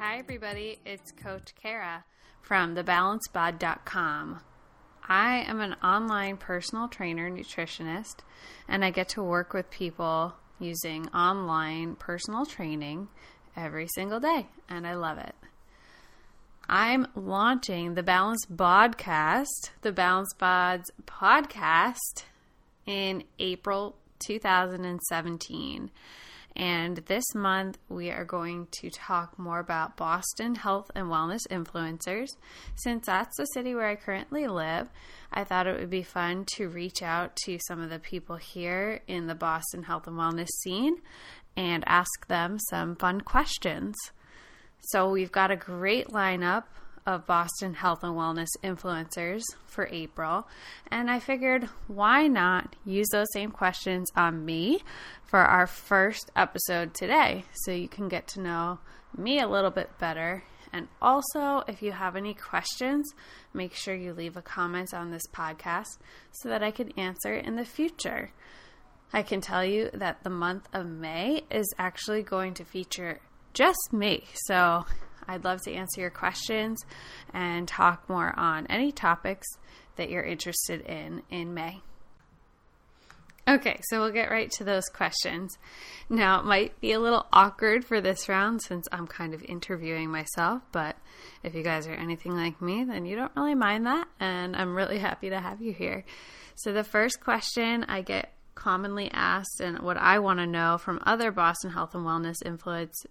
Hi, everybody. It's Coach Cara from thebalancebod.com. I am an online personal trainer, nutritionist, and I get to work with people using online personal training every single day, and I love it. I'm launching the Balance Bodcast, the Balance Bods podcast in April 2017. And this month, we are going to talk more about Boston health and wellness influencers. Since that's the city where I currently live, I thought it would be fun to reach out to some of the people here in the Boston health and wellness scene and ask them some fun questions. So, we've got a great lineup of Boston health and wellness influencers for April. And I figured, why not use those same questions on me for our first episode today so you can get to know me a little bit better. And also, if you have any questions, make sure you leave a comment on this podcast so that I can answer in the future. I can tell you that the month of May is actually going to feature just me. So I'd love to answer your questions and talk more on any topics that you're interested in in May. Okay, so we'll get right to those questions. Now, it might be a little awkward for this round since I'm kind of interviewing myself, but if you guys are anything like me, then you don't really mind that, and I'm really happy to have you here. So, the first question I get commonly asked, and what I want to know from other Boston health and wellness influence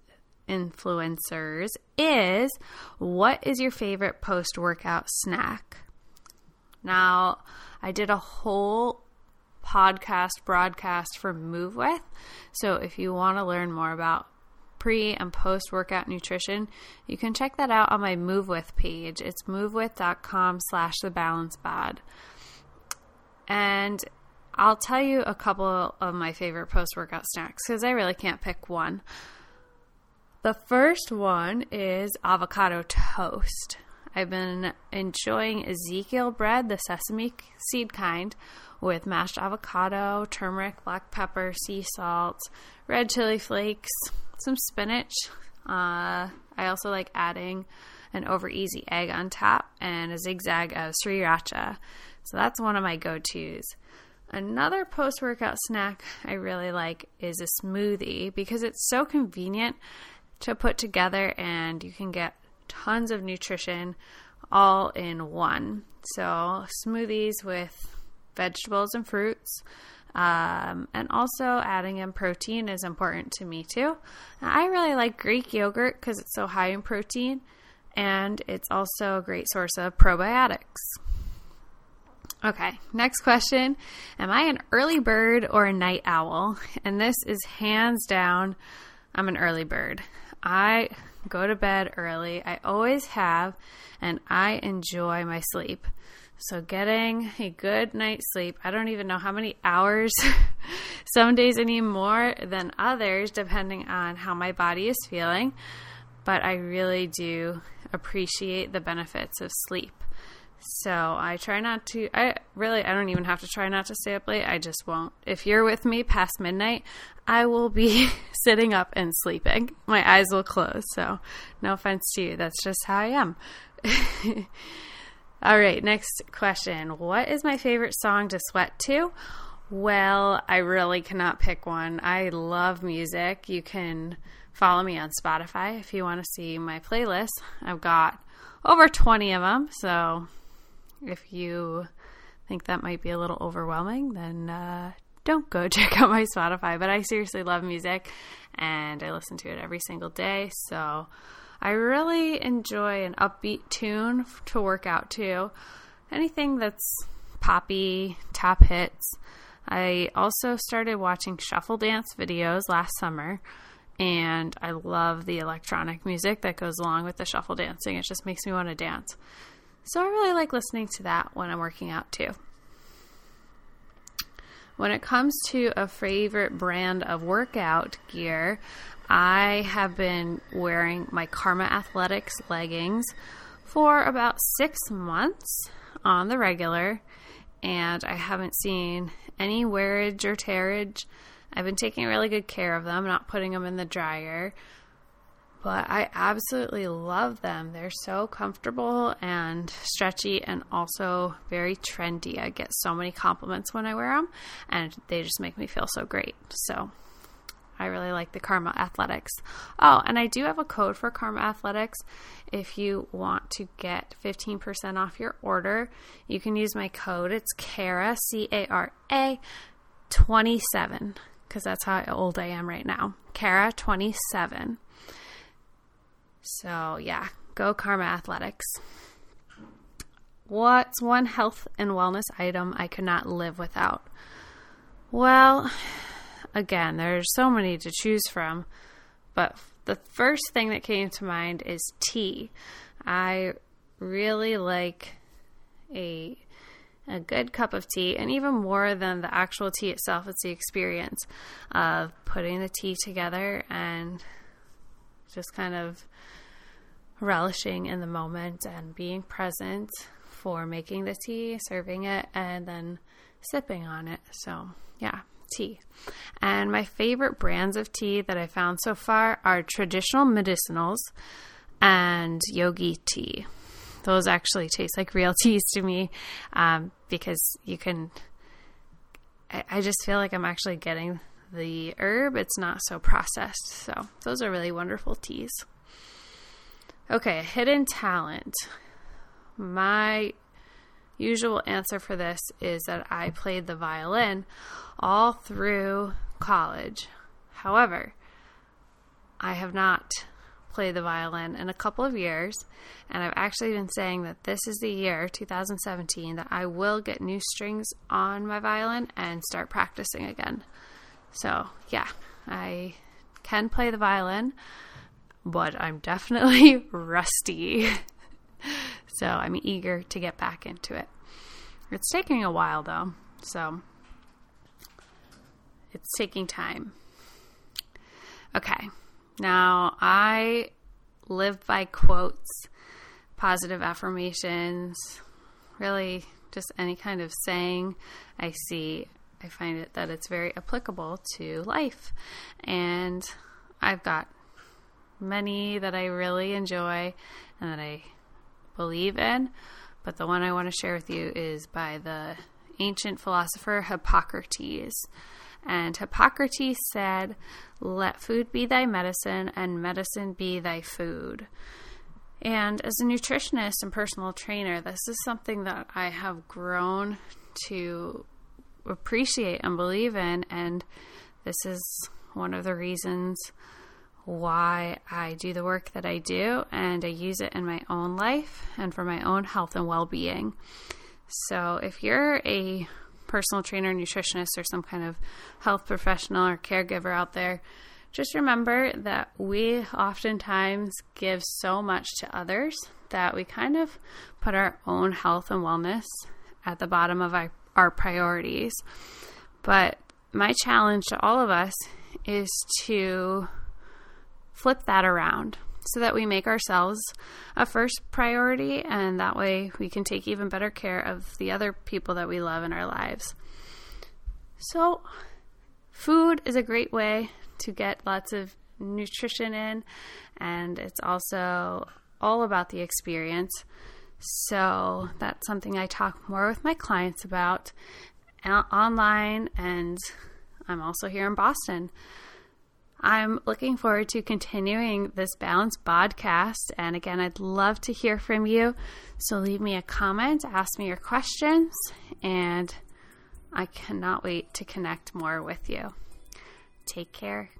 influencers is what is your favorite post workout snack? Now, I did a whole podcast broadcast for Move With. So if you want to learn more about pre and post workout nutrition, you can check that out on my Move With page. It's movewith.com slash the balance bod. And I'll tell you a couple of my favorite post workout snacks because I really can't pick one. The first one is avocado toast. I've been enjoying Ezekiel bread, the sesame seed kind, with mashed avocado, turmeric, black pepper, sea salt, red chili flakes, some spinach. Uh, I also like adding an over easy egg on top and a zigzag of sriracha. So that's one of my go tos. Another post workout snack I really like is a smoothie because it's so convenient to put together and you can get tons of nutrition all in one. So, smoothies with vegetables and fruits. Um, and also adding in protein is important to me too. I really like Greek yogurt because it's so high in protein and it's also a great source of probiotics. Okay, next question. Am I an early bird or a night owl? And this is hands down, I'm an early bird. I go to bed early. I always have, and I enjoy my sleep. So, getting a good night's sleep, I don't even know how many hours, some days I need more than others, depending on how my body is feeling. But I really do appreciate the benefits of sleep. So I try not to. I really, I don't even have to try not to stay up late. I just won't. If you're with me past midnight, I will be sitting up and sleeping. My eyes will close. So, no offense to you. That's just how I am. All right, next question. What is my favorite song to sweat to? Well, I really cannot pick one. I love music. You can follow me on Spotify if you want to see my playlist. I've got over 20 of them. So, if you think that might be a little overwhelming, then uh, don't go check out my Spotify. But I seriously love music and I listen to it every single day. So I really enjoy an upbeat tune to work out to. Anything that's poppy, top hits. I also started watching shuffle dance videos last summer and I love the electronic music that goes along with the shuffle dancing. It just makes me want to dance. So I really like listening to that when I'm working out too. When it comes to a favorite brand of workout gear, I have been wearing my Karma Athletics leggings for about six months on the regular, and I haven't seen any wearage or tearage. I've been taking really good care of them, not putting them in the dryer. But I absolutely love them. They're so comfortable and stretchy and also very trendy. I get so many compliments when I wear them, and they just make me feel so great. So I really like the Karma Athletics. Oh, and I do have a code for Karma Athletics. If you want to get 15% off your order, you can use my code. It's CARA, C A R A 27, because that's how old I am right now. CARA 27. So, yeah, go Karma Athletics. What's one health and wellness item I could not live without? Well, again, there's so many to choose from, but the first thing that came to mind is tea. I really like a a good cup of tea, and even more than the actual tea itself, it's the experience of putting the tea together and just kind of relishing in the moment and being present for making the tea, serving it, and then sipping on it. So, yeah, tea. And my favorite brands of tea that I found so far are traditional medicinals and yogi tea. Those actually taste like real teas to me um, because you can. I, I just feel like I'm actually getting the herb, it's not so processed. So, those are really wonderful teas. Okay, hidden talent. My usual answer for this is that I played the violin all through college. However, I have not played the violin in a couple of years, and I've actually been saying that this is the year, 2017, that I will get new strings on my violin and start practicing again. So, yeah, I can play the violin, but I'm definitely rusty. so, I'm eager to get back into it. It's taking a while though, so it's taking time. Okay, now I live by quotes, positive affirmations, really just any kind of saying I see. I find it that it's very applicable to life. And I've got many that I really enjoy and that I believe in. But the one I want to share with you is by the ancient philosopher Hippocrates. And Hippocrates said, Let food be thy medicine, and medicine be thy food. And as a nutritionist and personal trainer, this is something that I have grown to appreciate and believe in. And this is one of the reasons why I do the work that I do, and I use it in my own life and for my own health and well being. So, if you're a personal trainer, nutritionist, or some kind of health professional or caregiver out there, just remember that we oftentimes give so much to others that we kind of put our own health and wellness at the bottom of our, our priorities. But my challenge to all of us is to flip that around so that we make ourselves a first priority and that way we can take even better care of the other people that we love in our lives. So, food is a great way to get lots of nutrition in, and it's also all about the experience. So, that's something I talk more with my clients about uh, online, and I'm also here in Boston. I'm looking forward to continuing this Balance podcast. And again, I'd love to hear from you. So leave me a comment, ask me your questions, and I cannot wait to connect more with you. Take care.